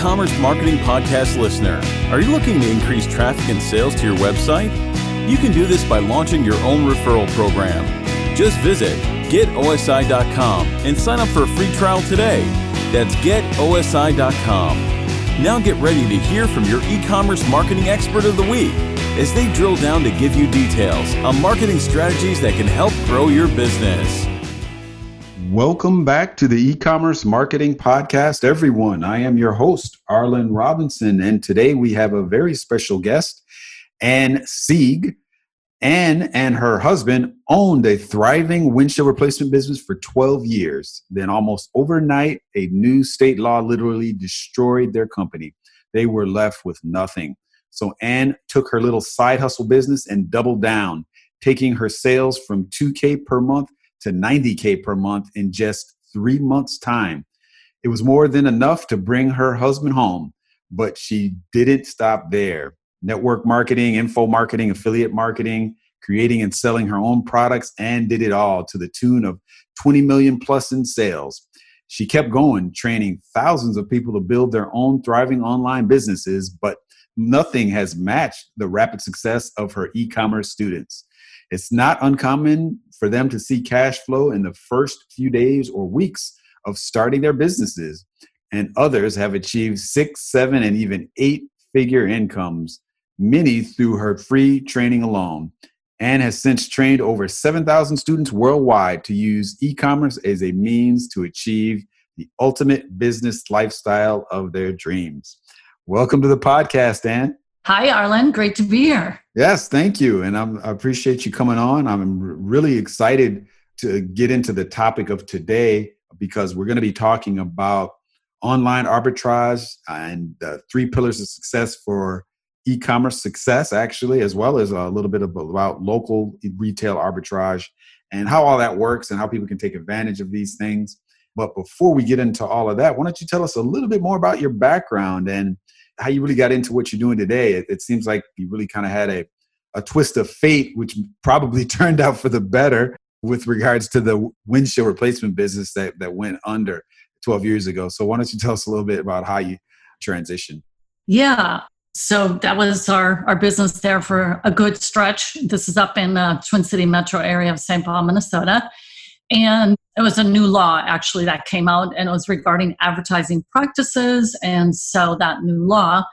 e-commerce marketing podcast listener. Are you looking to increase traffic and sales to your website? You can do this by launching your own referral program. Just visit getosi.com and sign up for a free trial today. That's getosi.com. Now get ready to hear from your e-commerce marketing expert of the week as they drill down to give you details on marketing strategies that can help grow your business. Welcome back to the e-commerce marketing podcast, everyone. I am your host, Arlen Robinson, and today we have a very special guest, Ann Sieg. Ann and her husband owned a thriving windshield replacement business for 12 years. Then, almost overnight, a new state law literally destroyed their company. They were left with nothing. So, Ann took her little side hustle business and doubled down, taking her sales from 2K per month to 90K per month in just three months' time. It was more than enough to bring her husband home, but she didn't stop there. Network marketing, info marketing, affiliate marketing, creating and selling her own products, and did it all to the tune of 20 million plus in sales. She kept going, training thousands of people to build their own thriving online businesses, but nothing has matched the rapid success of her e commerce students. It's not uncommon for them to see cash flow in the first few days or weeks of starting their businesses. And others have achieved six, seven, and even eight figure incomes, many through her free training alone. Ann has since trained over 7,000 students worldwide to use e commerce as a means to achieve the ultimate business lifestyle of their dreams. Welcome to the podcast, Ann. Hi, Arlen. Great to be here. Yes, thank you. And I'm, i appreciate you coming on. I'm really excited to get into the topic of today because we're going to be talking about online arbitrage and the three pillars of success for e-commerce success actually as well as a little bit about local retail arbitrage and how all that works and how people can take advantage of these things but before we get into all of that why don't you tell us a little bit more about your background and how you really got into what you're doing today. It, it seems like you really kind of had a, a twist of fate, which probably turned out for the better with regards to the windshield replacement business that, that went under 12 years ago. So why don't you tell us a little bit about how you transitioned? Yeah. So that was our, our business there for a good stretch. This is up in the Twin City metro area of St. Paul, Minnesota. And it was a new law actually that came out and it was regarding advertising practices. And so that new law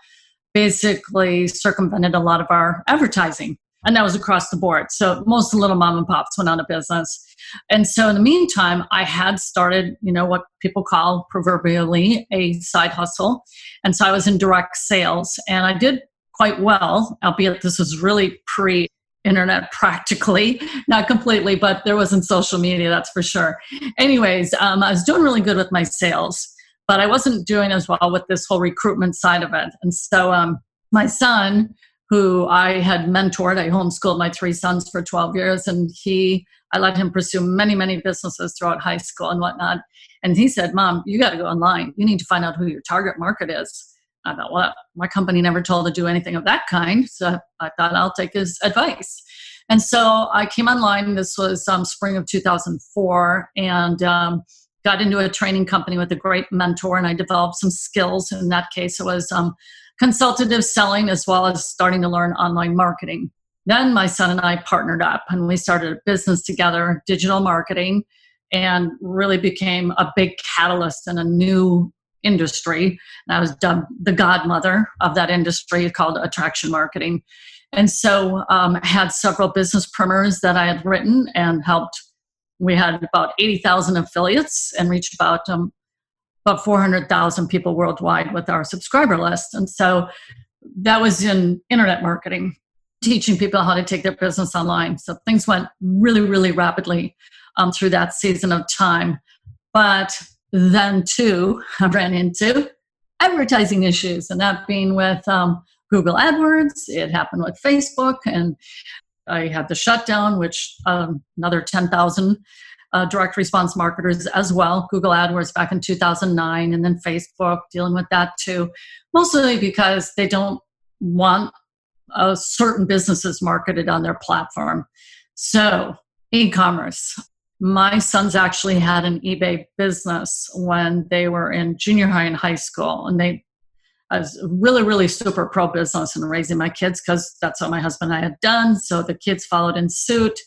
basically circumvented a lot of our advertising. And that was across the board. So most little mom and pops went out of business. And so in the meantime, I had started, you know, what people call proverbially a side hustle. And so I was in direct sales and I did quite well, albeit this was really pre internet practically, not completely, but there wasn't social media, that's for sure. Anyways, um, I was doing really good with my sales, but I wasn't doing as well with this whole recruitment side of it. And so um, my son, who I had mentored, I homeschooled my three sons for 12 years, and he, I let him pursue many, many businesses throughout high school and whatnot. And he said, Mom, you got to go online. You need to find out who your target market is. I thought, well, my company never told to do anything of that kind. So I thought I'll take his advice. And so I came online. This was um, spring of 2004 and um, got into a training company with a great mentor. And I developed some skills. In that case, it was um, consultative selling as well as starting to learn online marketing. Then my son and I partnered up and we started a business together, digital marketing, and really became a big catalyst in a new industry. And I was dubbed the godmother of that industry called attraction marketing. And so um, had several business primers that I had written and helped. We had about 80,000 affiliates and reached about um, about 400,000 people worldwide with our subscriber list. And so that was in internet marketing, teaching people how to take their business online. So things went really, really rapidly um, through that season of time. But then, too, I ran into advertising issues, and that being with um, Google AdWords. It happened with Facebook, and I had the shutdown, which um, another 10,000 uh, direct response marketers as well. Google AdWords back in 2009, and then Facebook dealing with that too, mostly because they don't want uh, certain businesses marketed on their platform. So, e commerce my sons actually had an eBay business when they were in junior high and high school, and they I was really, really super pro business and raising my kids because that's what my husband and I had done. So the kids followed in suit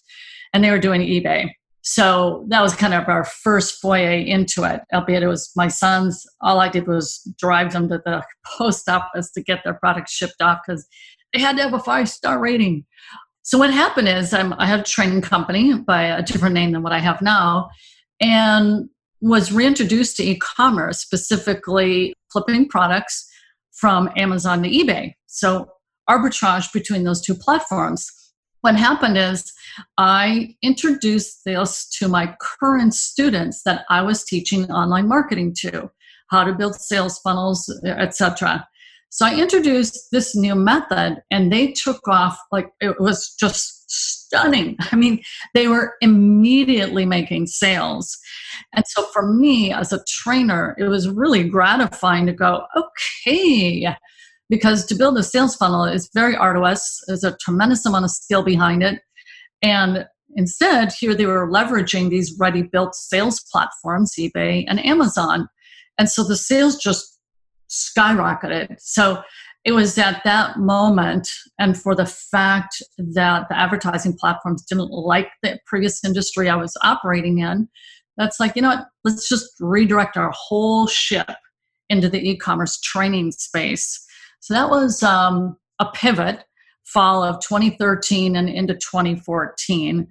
and they were doing eBay. So that was kind of our first foyer into it, albeit it was my sons. All I did was drive them to the post office to get their products shipped off because they had to have a five star rating. So what happened is I'm, I had a training company by a different name than what I have now, and was reintroduced to e-commerce, specifically flipping products from Amazon to eBay. So arbitrage between those two platforms. What happened is I introduced this to my current students that I was teaching online marketing to, how to build sales funnels, etc. So I introduced this new method and they took off like it was just stunning. I mean, they were immediately making sales. And so for me as a trainer, it was really gratifying to go, okay, because to build a sales funnel is very arduous. There's a tremendous amount of skill behind it. And instead, here they were leveraging these ready built sales platforms, eBay and Amazon. And so the sales just skyrocketed. So it was at that moment, and for the fact that the advertising platforms didn't like the previous industry I was operating in, that's like, you know what, let's just redirect our whole ship into the e commerce training space. So that was um, a pivot fall of 2013 and into 2014.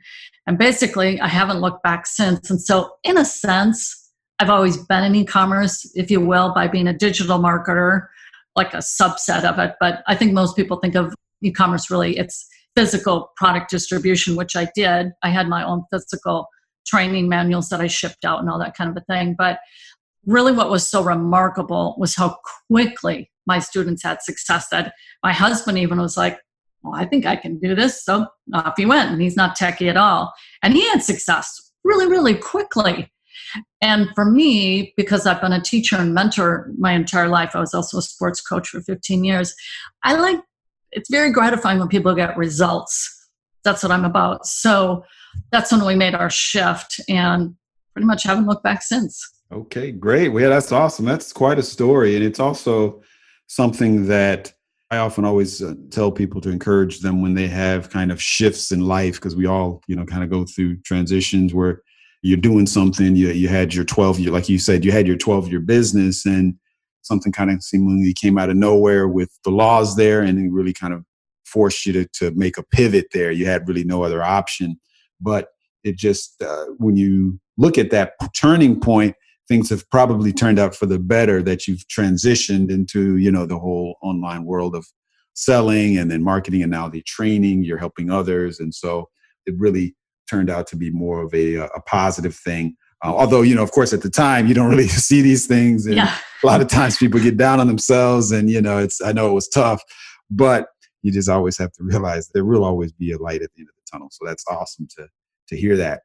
And basically, I haven't looked back since. And so, in a sense, I've always been in e commerce, if you will, by being a digital marketer, like a subset of it. But I think most people think of e commerce really, it's physical product distribution, which I did. I had my own physical training manuals that I shipped out and all that kind of a thing. But really, what was so remarkable was how quickly my students had success that my husband even was like, well, I think I can do this. So off he went, and he's not techie at all. And he had success really, really quickly. And for me, because I've been a teacher and mentor my entire life, I was also a sports coach for 15 years. I like it's very gratifying when people get results. That's what I'm about. So that's when we made our shift and pretty much haven't looked back since. Okay, great. Well, yeah, that's awesome. That's quite a story. And it's also something that I often always uh, tell people to encourage them when they have kind of shifts in life because we all, you know, kind of go through transitions where you're doing something you, you had your 12 year like you said you had your 12 year business and something kind of seemingly came out of nowhere with the laws there and it really kind of forced you to, to make a pivot there. You had really no other option. But it just uh, when you look at that turning point things have probably turned out for the better that you've transitioned into you know the whole online world of selling and then marketing and now the training you're helping others. And so it really turned out to be more of a, a positive thing. Uh, although, you know, of course, at the time, you don't really see these things. And yeah. a lot of times people get down on themselves. And, you know, it's, I know it was tough, but you just always have to realize there will always be a light at the end of the tunnel. So that's awesome to, to hear that.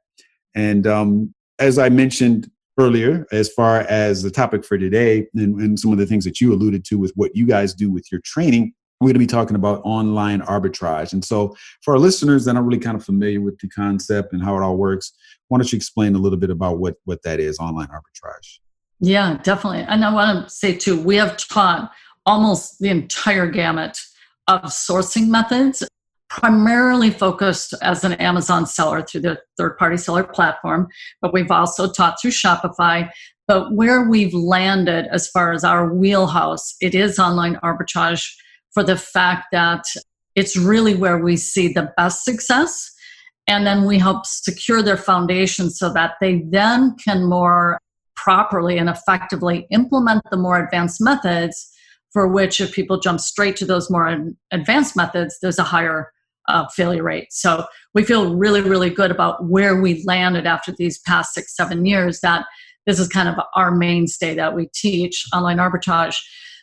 And um, as I mentioned earlier, as far as the topic for today and, and some of the things that you alluded to with what you guys do with your training, we're going to be talking about online arbitrage. And so, for our listeners that aren't really kind of familiar with the concept and how it all works, why don't you explain a little bit about what, what that is, online arbitrage? Yeah, definitely. And I want to say, too, we have taught almost the entire gamut of sourcing methods, primarily focused as an Amazon seller through the third party seller platform, but we've also taught through Shopify. But where we've landed as far as our wheelhouse, it is online arbitrage for the fact that it's really where we see the best success. And then we help secure their foundation so that they then can more properly and effectively implement the more advanced methods for which if people jump straight to those more advanced methods there's a higher uh, failure rate so we feel really really good about where we landed after these past six seven years that this is kind of our mainstay that we teach online arbitrage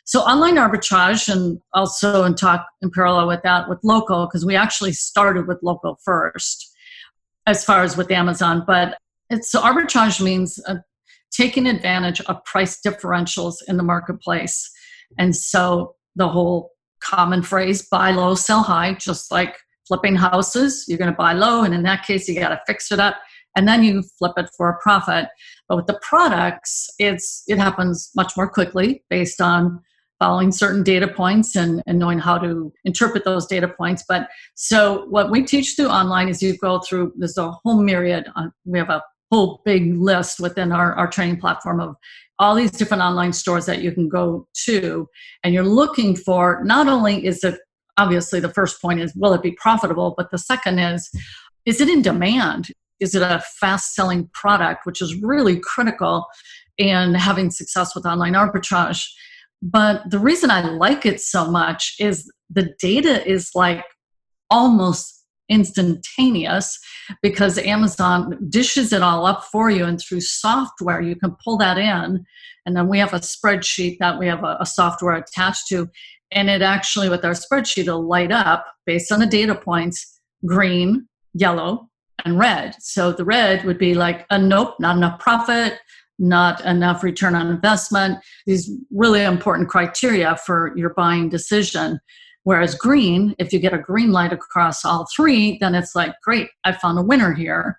so online arbitrage, and also and talk in parallel with that with local, because we actually started with local first, as far as with Amazon. But it's so arbitrage means uh, taking advantage of price differentials in the marketplace, and so the whole common phrase "buy low, sell high," just like flipping houses. You're going to buy low, and in that case, you got to fix it up and then you flip it for a profit. But with the products, it's it happens much more quickly based on following certain data points and, and knowing how to interpret those data points. But so what we teach through online is you go through, there's a whole myriad, uh, we have a whole big list within our, our training platform of all these different online stores that you can go to. And you're looking for not only is it obviously the first point is will it be profitable, but the second is is it in demand? Is it a fast selling product, which is really critical in having success with online arbitrage? But the reason I like it so much is the data is like almost instantaneous because Amazon dishes it all up for you, and through software, you can pull that in. And then we have a spreadsheet that we have a, a software attached to, and it actually, with our spreadsheet, will light up based on the data points green, yellow, and red. So the red would be like a nope, not enough profit, not enough return on investment, these really important criteria for your buying decision. Whereas green, if you get a green light across all three, then it's like, great, I found a winner here.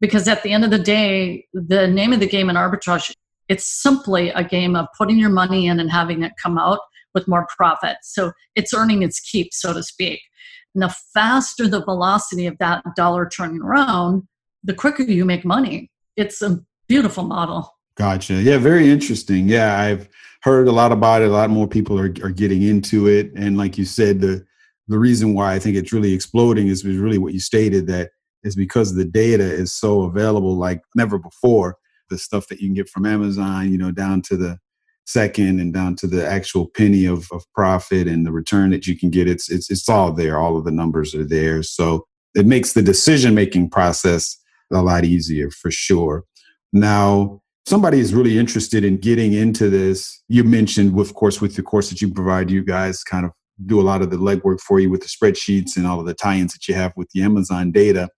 Because at the end of the day, the name of the game in arbitrage, it's simply a game of putting your money in and having it come out with more profit. So it's earning its keep, so to speak. And the faster the velocity of that dollar turning around, the quicker you make money. It's a beautiful model. Gotcha. Yeah, very interesting. Yeah, I've heard a lot about it. A lot more people are, are getting into it. And like you said, the the reason why I think it's really exploding is really what you stated that is because the data is so available like never before. The stuff that you can get from Amazon, you know, down to the second and down to the actual penny of, of profit and the return that you can get. It's it's it's all there. All of the numbers are there. So it makes the decision making process a lot easier for sure. Now, somebody is really interested in getting into this. You mentioned, of course, with the course that you provide, you guys kind of do a lot of the legwork for you with the spreadsheets and all of the tie-ins that you have with the Amazon data.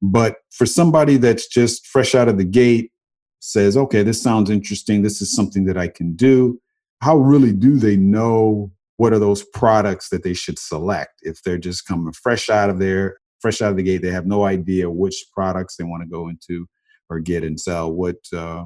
But for somebody that's just fresh out of the gate, says, okay, this sounds interesting. This is something that I can do. How really do they know what are those products that they should select if they're just coming fresh out of there, fresh out of the gate? They have no idea which products they want to go into or get and sell. What uh,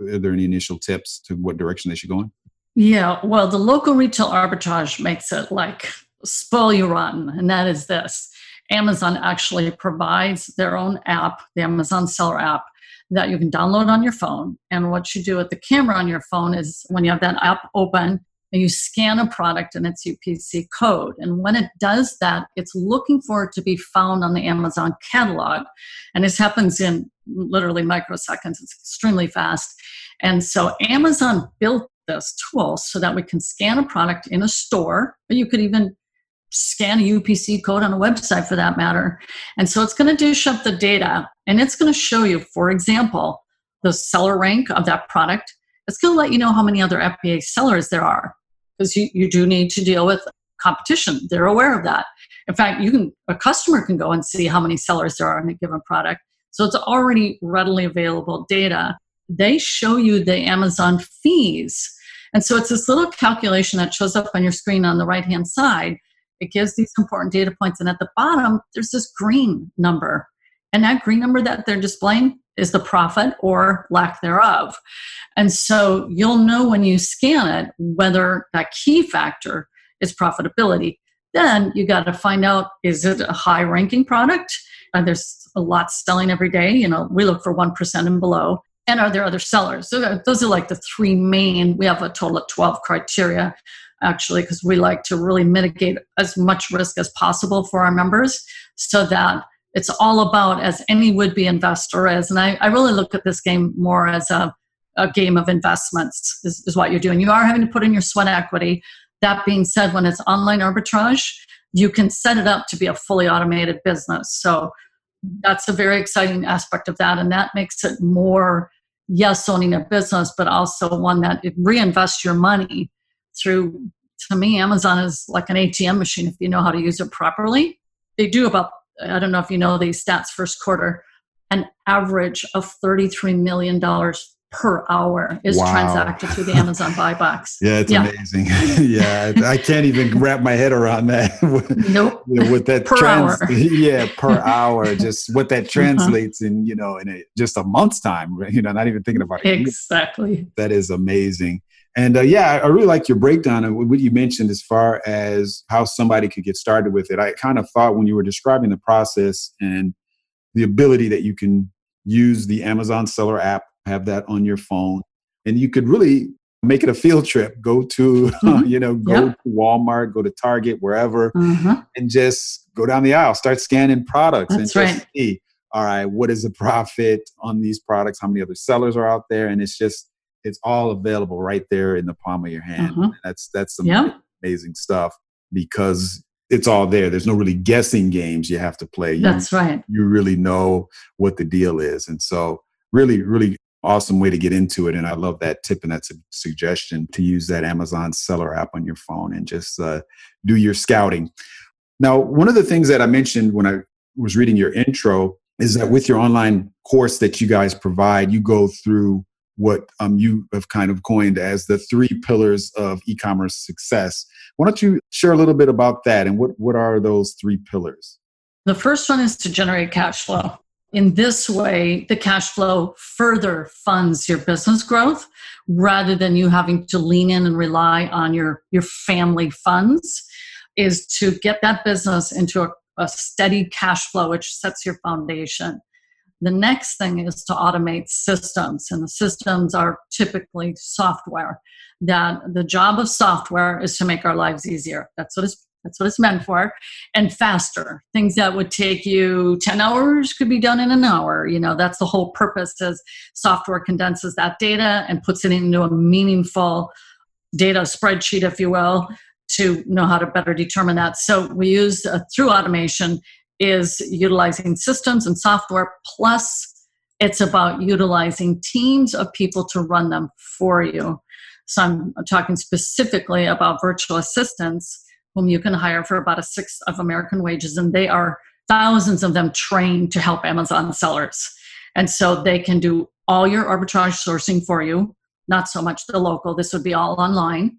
are there any initial tips to what direction they should go in? Yeah, well, the local retail arbitrage makes it like spoil you rotten, and that is this. Amazon actually provides their own app, the Amazon Seller app, that you can download on your phone. And what you do with the camera on your phone is when you have that app open, you scan a product and its UPC code. And when it does that, it's looking for it to be found on the Amazon catalog. And this happens in literally microseconds, it's extremely fast. And so Amazon built this tool so that we can scan a product in a store, or you could even scan a UPC code on a website for that matter. And so it's going to dish up the data and it's going to show you, for example, the seller rank of that product. It's going to let you know how many other FBA sellers there are because you, you do need to deal with competition. They're aware of that. In fact, you can a customer can go and see how many sellers there are on a given product. So it's already readily available data. They show you the Amazon fees. And so it's this little calculation that shows up on your screen on the right hand side. It gives these important data points. And at the bottom, there's this green number. And that green number that they're displaying is the profit or lack thereof. And so you'll know when you scan it whether that key factor is profitability. Then you got to find out is it a high ranking product? And there's a lot selling every day. You know, we look for 1% and below. And are there other sellers? So those are like the three main. We have a total of 12 criteria actually, because we like to really mitigate as much risk as possible for our members so that it's all about as any would be investor is. And I, I really look at this game more as a, a game of investments, is, is what you're doing. You are having to put in your sweat equity. That being said, when it's online arbitrage, you can set it up to be a fully automated business. So that's a very exciting aspect of that. And that makes it more, yes, owning a business, but also one that reinvests your money through. To me, Amazon is like an ATM machine if you know how to use it properly. They do about I don't know if you know these stats first quarter, an average of $33 million per hour is wow. transacted through the Amazon buy box. Yeah, it's yeah. amazing. yeah, I can't even wrap my head around that. nope. With that per trans- hour. yeah, per hour. Just what that uh-huh. translates uh-huh. in, you know, in a, just a month's time. You know, not even thinking about it. Exactly. That is amazing. And uh, yeah, I really like your breakdown of what you mentioned as far as how somebody could get started with it. I kind of thought when you were describing the process and the ability that you can use the Amazon Seller app, have that on your phone, and you could really make it a field trip. Go to, mm-hmm. you know, go to Walmart, go to Target, wherever, mm-hmm. and just go down the aisle, start scanning products, That's and just right. see, all right, what is the profit on these products? How many other sellers are out there? And it's just, it's all available right there in the palm of your hand. Mm-hmm. That's that's some yep. amazing stuff because it's all there. There's no really guessing games you have to play. You, That's right. You really know what the deal is, and so really, really awesome way to get into it. And I love that tip and that's a suggestion to use that Amazon seller app on your phone and just uh, do your scouting. Now, one of the things that I mentioned when I was reading your intro is that with your online course that you guys provide, you go through what um, you have kind of coined as the three pillars of e-commerce success. Why don't you share a little bit about that and what, what are those three pillars? The first one is to generate cash flow. In this way, the cash flow further funds your business growth rather than you having to lean in and rely on your, your family funds, is to get that business into a, a steady cash flow, which sets your foundation. The next thing is to automate systems, and the systems are typically software. That the job of software is to make our lives easier. That's what it's that's what it's meant for. And faster. Things that would take you 10 hours could be done in an hour. You know, that's the whole purpose is software condenses that data and puts it into a meaningful data spreadsheet, if you will, to know how to better determine that. So we use uh, through automation is utilizing systems and software plus it's about utilizing teams of people to run them for you. So I'm talking specifically about virtual assistants whom you can hire for about a sixth of American wages, and they are thousands of them trained to help Amazon sellers. And so they can do all your arbitrage sourcing for you, not so much the local. This would be all online.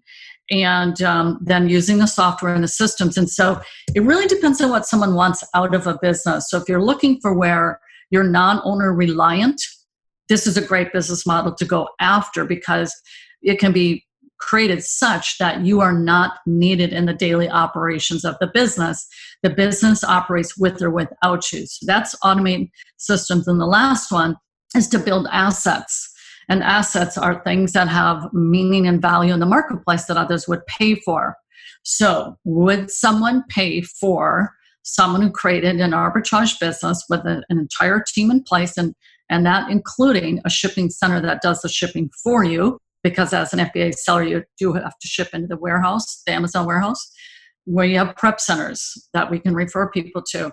And um, then using the software and the systems. And so it really depends on what someone wants out of a business. So if you're looking for where you're non owner reliant, this is a great business model to go after because it can be created such that you are not needed in the daily operations of the business. The business operates with or without you. So that's automate systems. And the last one is to build assets. And assets are things that have meaning and value in the marketplace that others would pay for. So, would someone pay for someone who created an arbitrage business with an entire team in place and, and that including a shipping center that does the shipping for you because as an FBA seller, you do have to ship into the warehouse, the Amazon warehouse, where you have prep centers that we can refer people to.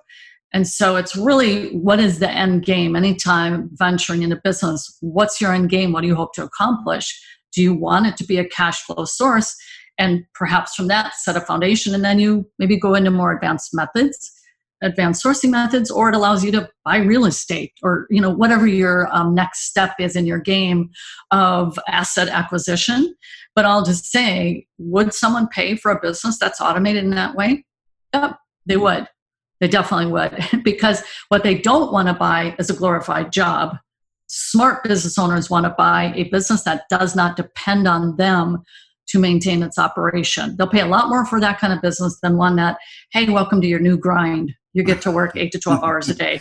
And so it's really what is the end game? Anytime venturing into business, what's your end game? What do you hope to accomplish? Do you want it to be a cash flow source? And perhaps from that, set a foundation, and then you maybe go into more advanced methods advanced sourcing methods or it allows you to buy real estate or you know whatever your um, next step is in your game of asset acquisition but i'll just say would someone pay for a business that's automated in that way yep they would they definitely would because what they don't want to buy is a glorified job smart business owners want to buy a business that does not depend on them to maintain its operation. They'll pay a lot more for that kind of business than one that, hey, welcome to your new grind you get to work eight to 12 hours a day.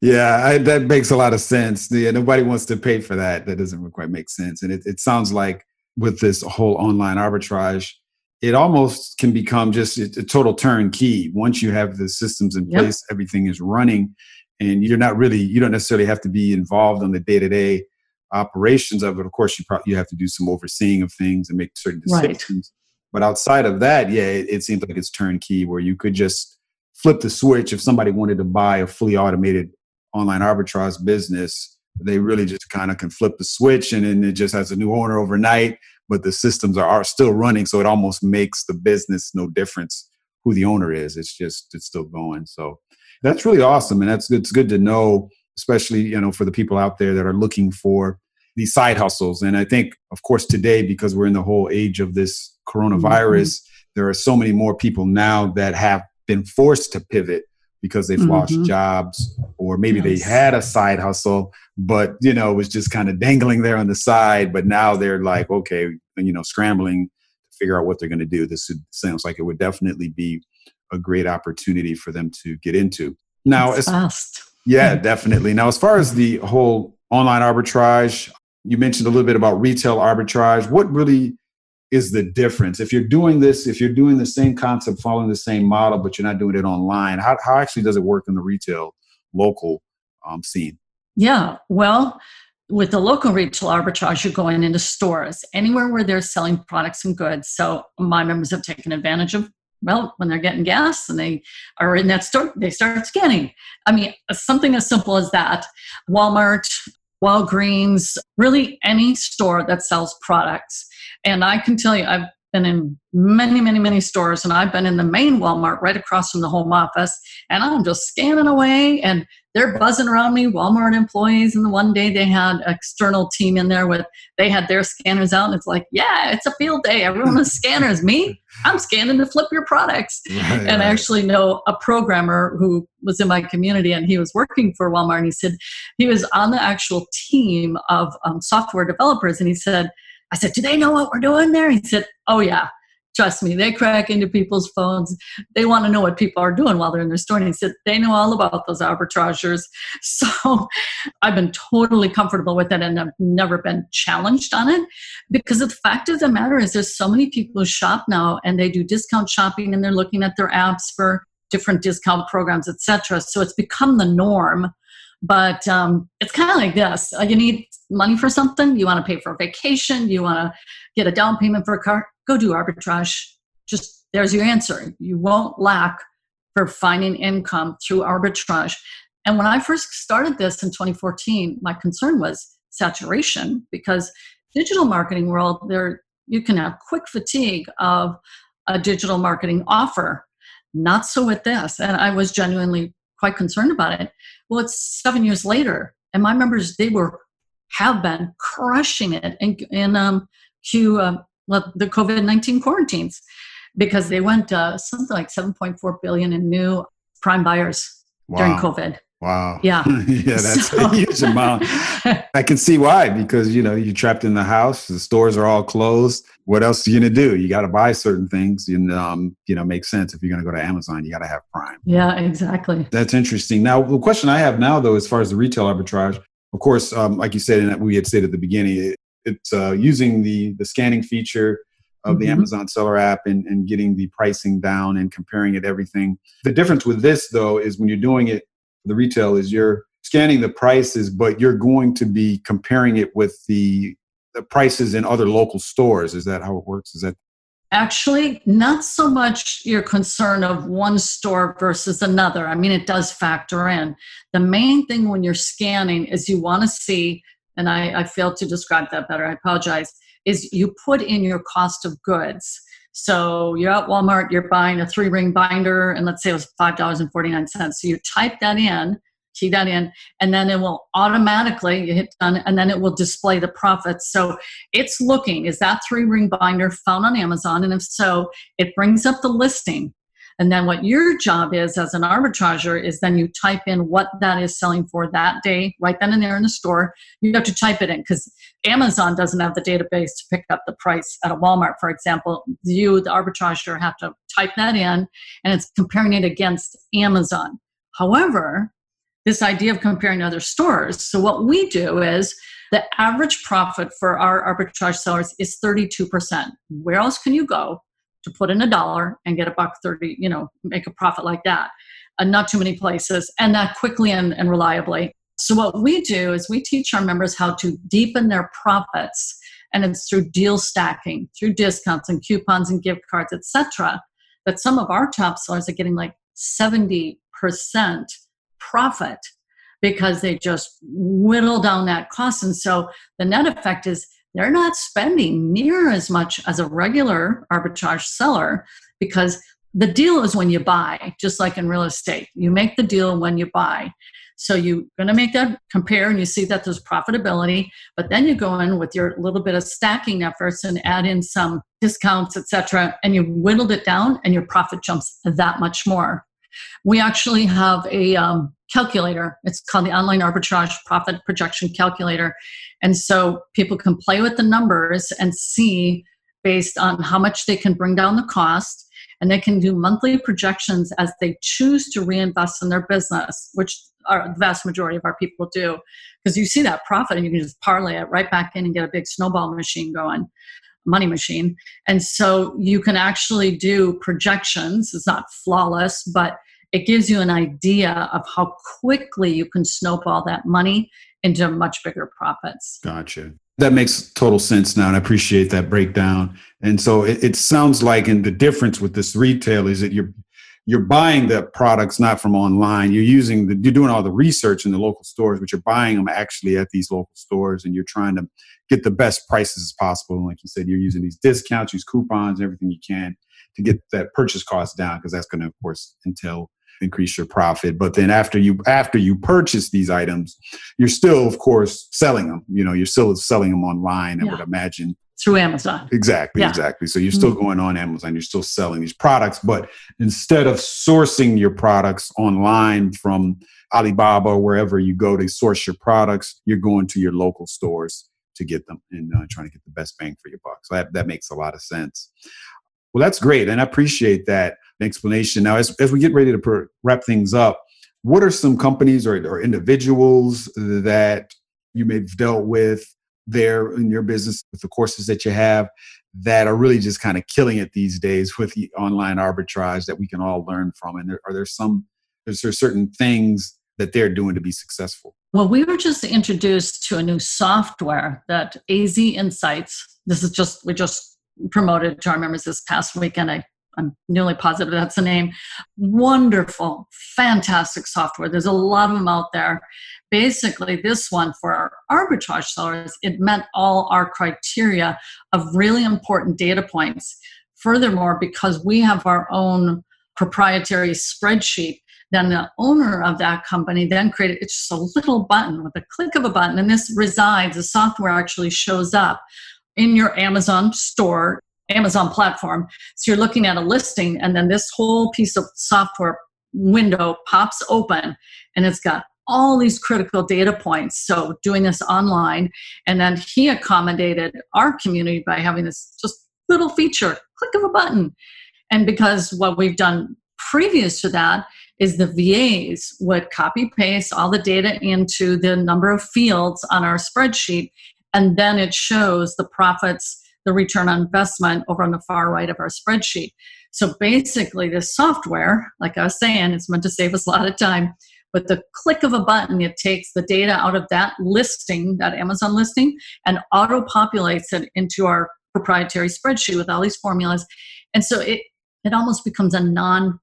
Yeah, I, that makes a lot of sense. Yeah, nobody wants to pay for that. That doesn't quite make sense. And it, it sounds like with this whole online arbitrage, it almost can become just a, total turnkey. Once you have the systems in yep. place, everything is running, and you're not really, you don't necessarily have to be involved on the day to day operations of it. Of course, you probably you have to do some overseeing of things and make certain decisions. Right. But outside of that, yeah, it, it seems like it's turnkey where you could just flip the switch if somebody wanted to buy a fully automated online arbitrage business they really just kind of can flip the switch and then it just has a new owner overnight but the systems are, are still running so it almost makes the business no difference who the owner is. It's just it's still going. So that's really awesome and that's it's good to know especially you know for the people out there that are looking for these side hustles. And i think of course today because we're in the whole age of this coronavirus mm-hmm. there are so many more people now that have been forced to pivot because they've mm-hmm. lost jobs or maybe yes. they had a side hustle but you know it was just kind of dangling there on the side but now they're like okay you know, scrambling to figure out what they're going to do. This sounds like it would definitely be a great opportunity for them to get into. Now, it's fast. Yeah, definitely. Now, as far as the whole online arbitrage, you mentioned a little bit about retail arbitrage. What really is the difference? If you're doing this, if you're doing the same concept, following the same model, but you're not doing it online, how, how actually does it work in the retail local um, scene? Yeah, well, with the local retail arbitrage, you're going into stores, anywhere where they're selling products and goods. So my members have taken advantage of well, when they're getting gas and they are in that store, they start scanning. I mean, something as simple as that. Walmart, Walgreens, really any store that sells products. And I can tell you, I've been in many, many, many stores, and I've been in the main Walmart right across from the home office, and I'm just scanning away, and they're buzzing around me, Walmart employees. And the one day they had an external team in there with they had their scanners out, and it's like, yeah, it's a field day. Everyone has scanners. Me, I'm scanning to flip your products. Right, and I actually know a programmer who was in my community, and he was working for Walmart, and he said he was on the actual team of um, software developers, and he said I said, Do they know what we're doing there? He said, Oh, yeah. Trust me, they crack into people's phones. They want to know what people are doing while they're in their store. And he said, They know all about those arbitrageurs. So I've been totally comfortable with it and I've never been challenged on it because the fact of the matter is, there's so many people who shop now and they do discount shopping and they're looking at their apps for different discount programs, etc. So it's become the norm but um, it's kind of like this uh, you need money for something, you want to pay for a vacation, you want to get a down payment for a car, go do arbitrage. Just there's your answer. You won't lack for finding income through arbitrage. And when I first started this in 2014, my concern was saturation because digital marketing world there you can have quick fatigue of a digital marketing offer. Not so with this. And I was genuinely quite concerned about it. Well, it's seven years later, and my members they were have been crushing it in, in um, Q uh, the COVID nineteen quarantines because they went uh, something like seven point four billion in new prime buyers wow. during COVID. Wow. Yeah. yeah, that's so. a huge amount. I can see why because you know you're trapped in the house. The stores are all closed. What else are you gonna do? You got to buy certain things. And um, you know, makes sense if you're gonna go to Amazon. You got to have Prime. Yeah, exactly. That's interesting. Now, the question I have now, though, as far as the retail arbitrage, of course, um, like you said, and we had said at the beginning, it, it's uh, using the the scanning feature of mm-hmm. the Amazon seller app and, and getting the pricing down and comparing it everything. The difference with this though is when you're doing it the retail is you're scanning the prices, but you're going to be comparing it with the the prices in other local stores. Is that how it works? Is that actually not so much your concern of one store versus another. I mean, it does factor in. The main thing when you're scanning is you want to see, and I, I failed to describe that better. I apologize. Is you put in your cost of goods. So you're at Walmart, you're buying a three ring binder, and let's say it was $5.49. So you type that in, key that in, and then it will automatically, you hit done, and then it will display the profits. So it's looking, is that three ring binder found on Amazon? And if so, it brings up the listing. And then what your job is as an arbitrager is then you type in what that is selling for that day, right then and there in the store. You have to type it in because Amazon doesn't have the database to pick up the price at a Walmart, for example. You, the arbitrager, have to type that in and it's comparing it against Amazon. However, this idea of comparing other stores. So, what we do is the average profit for our arbitrage sellers is 32%. Where else can you go to put in a dollar and get a buck 30, you know, make a profit like that. And not too many places, and that quickly and, and reliably. So, what we do is we teach our members how to deepen their profits, and it's through deal stacking, through discounts and coupons and gift cards, etc. That some of our top sellers are getting like 70% profit because they just whittle down that cost. And so the net effect is they're not spending near as much as a regular arbitrage seller because the deal is when you buy, just like in real estate. You make the deal when you buy. So you're going to make that compare and you see that there's profitability, but then you go in with your little bit of stacking efforts and add in some discounts, etc., and you whittled it down and your profit jumps that much more. We actually have a um, calculator. It's called the Online Arbitrage Profit Projection Calculator. And so people can play with the numbers and see based on how much they can bring down the cost. And they can do monthly projections as they choose to reinvest in their business, which are the vast majority of our people do. Because you see that profit and you can just parlay it right back in and get a big snowball machine going money machine. And so you can actually do projections. It's not flawless, but it gives you an idea of how quickly you can snowball that money into much bigger profits. Gotcha. That makes total sense now, and I appreciate that breakdown. And so it, it sounds like, and the difference with this retail is that you're you're buying the products not from online. You're using the, you're doing all the research in the local stores, but you're buying them actually at these local stores, and you're trying to get the best prices as possible. And like you said, you're using these discounts, use coupons, everything you can to get that purchase cost down because that's going to, of course, entail increase your profit. But then after you after you purchase these items, you're still, of course, selling them. You know, you're still selling them online. I yeah. would imagine through Amazon. Exactly, yeah. exactly. So you're still mm-hmm. going on Amazon. You're still selling these products, but instead of sourcing your products online from Alibaba or wherever you go to source your products, you're going to your local stores to get them and uh, trying to get the best bang for your buck. So that, that makes a lot of sense. Well, that's great. And I appreciate that explanation. Now, as, as we get ready to wrap things up, what are some companies or, or individuals that you may have dealt with there in your business with the courses that you have that are really just kind of killing it these days with the online arbitrage that we can all learn from? And there, are there some, is there certain things that they're doing to be successful? Well, we were just introduced to a new software that AZ Insights, this is just, we just promoted to our members this past weekend. I, I'm nearly positive that's the name. Wonderful, fantastic software. There's a lot of them out there. Basically, this one for our arbitrage sellers, it met all our criteria of really important data points. Furthermore, because we have our own proprietary spreadsheet, then the owner of that company then created it's just a little button with a click of a button and this resides the software actually shows up in your amazon store amazon platform so you're looking at a listing and then this whole piece of software window pops open and it's got all these critical data points. So doing this online, and then he accommodated our community by having this just little feature, click of a button. And because what we've done previous to that is the VAs would copy paste all the data into the number of fields on our spreadsheet, and then it shows the profits, the return on investment over on the far right of our spreadsheet. So basically, this software, like I was saying, it's meant to save us a lot of time. With the click of a button, it takes the data out of that listing, that Amazon listing, and auto populates it into our proprietary spreadsheet with all these formulas. And so it, it almost becomes a non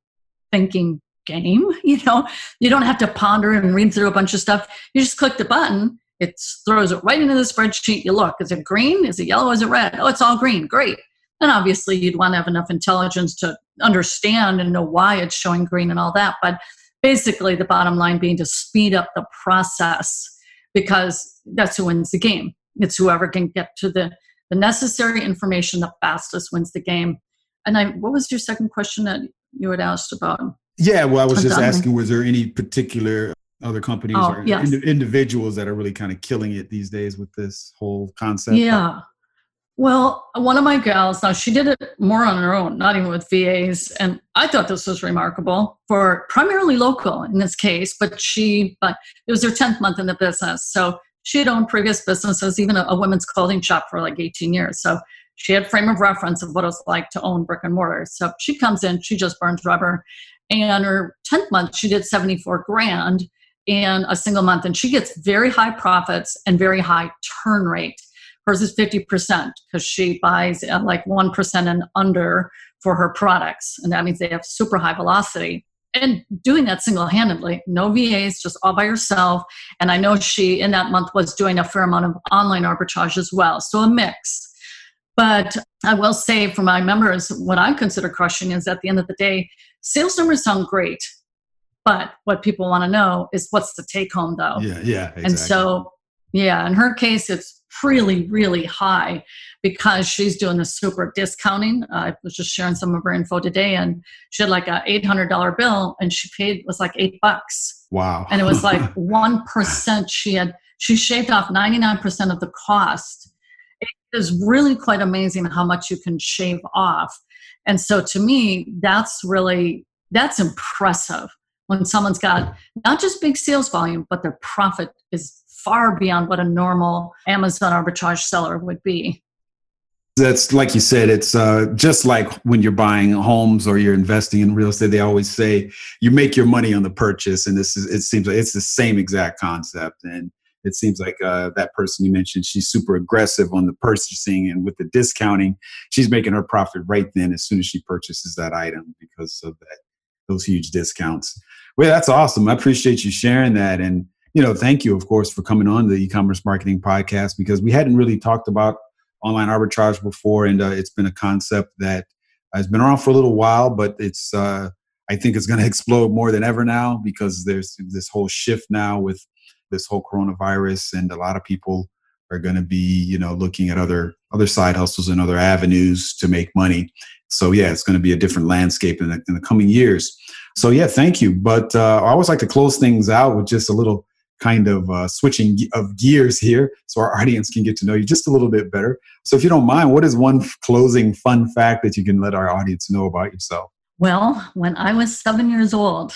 thinking game. You know, you don't have to ponder and read through a bunch of stuff. You just click the button, it throws it right into the spreadsheet. You look, is it green? Is it yellow? Is it red? Oh, it's all green. Great. And obviously, you'd want to have enough intelligence to understand and know why it's showing green and all that. But basically, the bottom line being to speed up the process because that's who wins the game. It's whoever can get to the, the necessary information the fastest wins the game. And I, what was your second question that you had asked about? Yeah, well, I was just asking, was there any particular other companies oh, or yes. ind- individuals that are really kind of killing it these days with this whole concept? Yeah. Well, one of my gals, now she did it more on her own, not even with VAs. And I thought this was remarkable for primarily local in this case, but she, but it was her 10th month in the business. So she had owned previous businesses, even a, a women's clothing shop for like 18 years. So she had frame of reference of what it was like to own brick and mortar. So she comes in, she just burns rubber and her 10th month she did 74 grand in a single month and she gets very high profits and very high turn rate. Hers is 50% because she buys uh, like 1% and under for her products and that means they have super high velocity. And doing that single-handedly no vas just all by herself. And i know she in that month was doing a fair amount of online arbitrage as well so a mix. But I will say for my members, what I consider crushing is at the end of the day, sales numbers sound great, but what people want to know is what's the take home though. Yeah, yeah. Exactly. And so, yeah, in her case, it's really, really high because she's doing the super discounting. Uh, I was just sharing some of her info today, and she had like a eight hundred dollar bill, and she paid was like eight bucks. Wow! And it was like one percent. She had she shaved off ninety nine percent of the cost. It is really quite amazing how much you can shave off. And so to me, that's really that's impressive when someone's got not just big sales volume, but their profit is far beyond what a normal Amazon arbitrage seller would be. That's like you said, it's uh, just like when you're buying homes or you're investing in real estate. They always say you make your money on the purchase, and this is it seems like it's the same exact concept. And it seems like uh, that person you mentioned, she's super aggressive on the purchasing and with the discounting, she's making her profit right then as soon as she purchases that item because of that those huge discounts. Well, that's awesome. I appreciate you sharing that, and you know, thank you, of course, for coming on the e-commerce marketing podcast because we hadn't really talked about online arbitrage before, and uh, it's been a concept that has been around for a little while, but it's uh, I think it's going to explode more than ever now because there's this whole shift now with this whole coronavirus, and a lot of people are going to be you know looking at other other side hustles and other avenues to make money. So yeah, it's going to be a different landscape in the, in the coming years. So yeah, thank you. But uh, I always like to close things out with just a little kind of uh, switching of gears here so our audience can get to know you just a little bit better. So, if you don't mind, what is one closing fun fact that you can let our audience know about yourself? Well, when I was seven years old,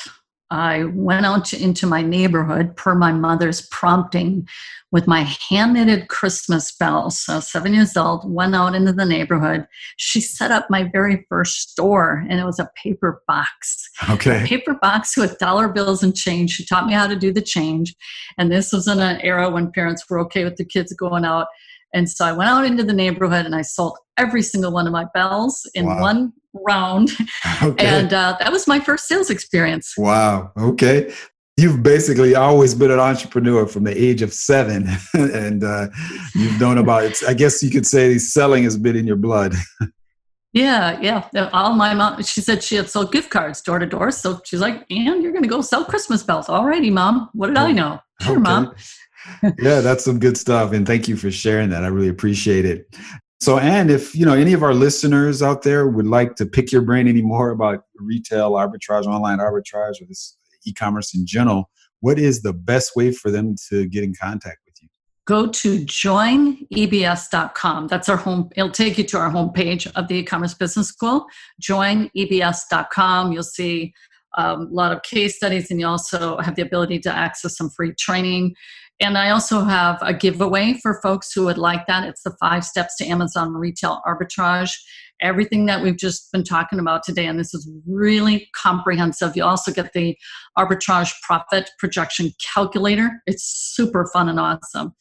I went out to, into my neighborhood per my mother's prompting with my hand knitted Christmas bells. So, seven years old, went out into the neighborhood. She set up my very first store, and it was a paper box. Okay. A paper box with dollar bills and change. She taught me how to do the change. And this was in an era when parents were okay with the kids going out. And so I went out into the neighborhood and I sold every single one of my bells in wow. one round. Okay. And uh, that was my first sales experience. Wow. Okay. You've basically always been an entrepreneur from the age of seven, and uh, you've known about it. I guess you could say selling has been in your blood. Yeah, yeah. All my mom, she said she had sold gift cards door to door. So she's like, and you're going to go sell Christmas bells. Alrighty, mom. What did I oh, know? Sure, okay. mom. Yeah, that's some good stuff. And thank you for sharing that. I really appreciate it. So, and if you know any of our listeners out there would like to pick your brain any more about retail arbitrage, online arbitrage, or this e-commerce in general, what is the best way for them to get in contact with you? Go to joinebs.com. That's our home. It'll take you to our homepage of the e-commerce business school. Joinebs.com. You'll see um, a lot of case studies, and you also have the ability to access some free training. And I also have a giveaway for folks who would like that. It's the five steps to Amazon retail arbitrage. Everything that we've just been talking about today, and this is really comprehensive. You also get the arbitrage profit projection calculator. It's super fun and awesome.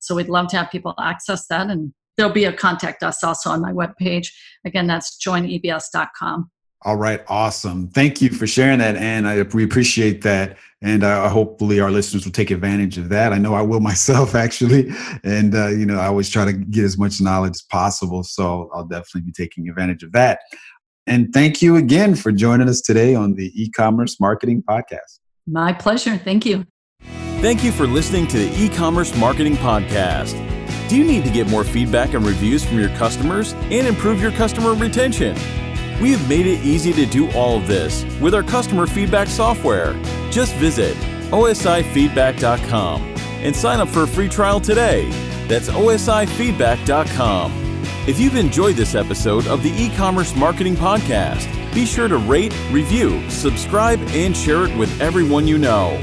So we'd love to have people access that. And there'll be a contact us also on my webpage. Again, that's joinebs.com. All right, awesome. Thank you for sharing that, and I, we appreciate that. And uh, hopefully, our listeners will take advantage of that. I know I will myself, actually. And uh, you know, I always try to get as much knowledge as possible, so I'll definitely be taking advantage of that. And thank you again for joining us today on the e-commerce marketing podcast. My pleasure. Thank you. Thank you for listening to the e-commerce marketing podcast. Do you need to get more feedback and reviews from your customers and improve your customer retention? We have made it easy to do all of this with our customer feedback software. Just visit osifeedback.com and sign up for a free trial today. That's osifeedback.com. If you've enjoyed this episode of the e-commerce marketing podcast, be sure to rate, review, subscribe, and share it with everyone you know.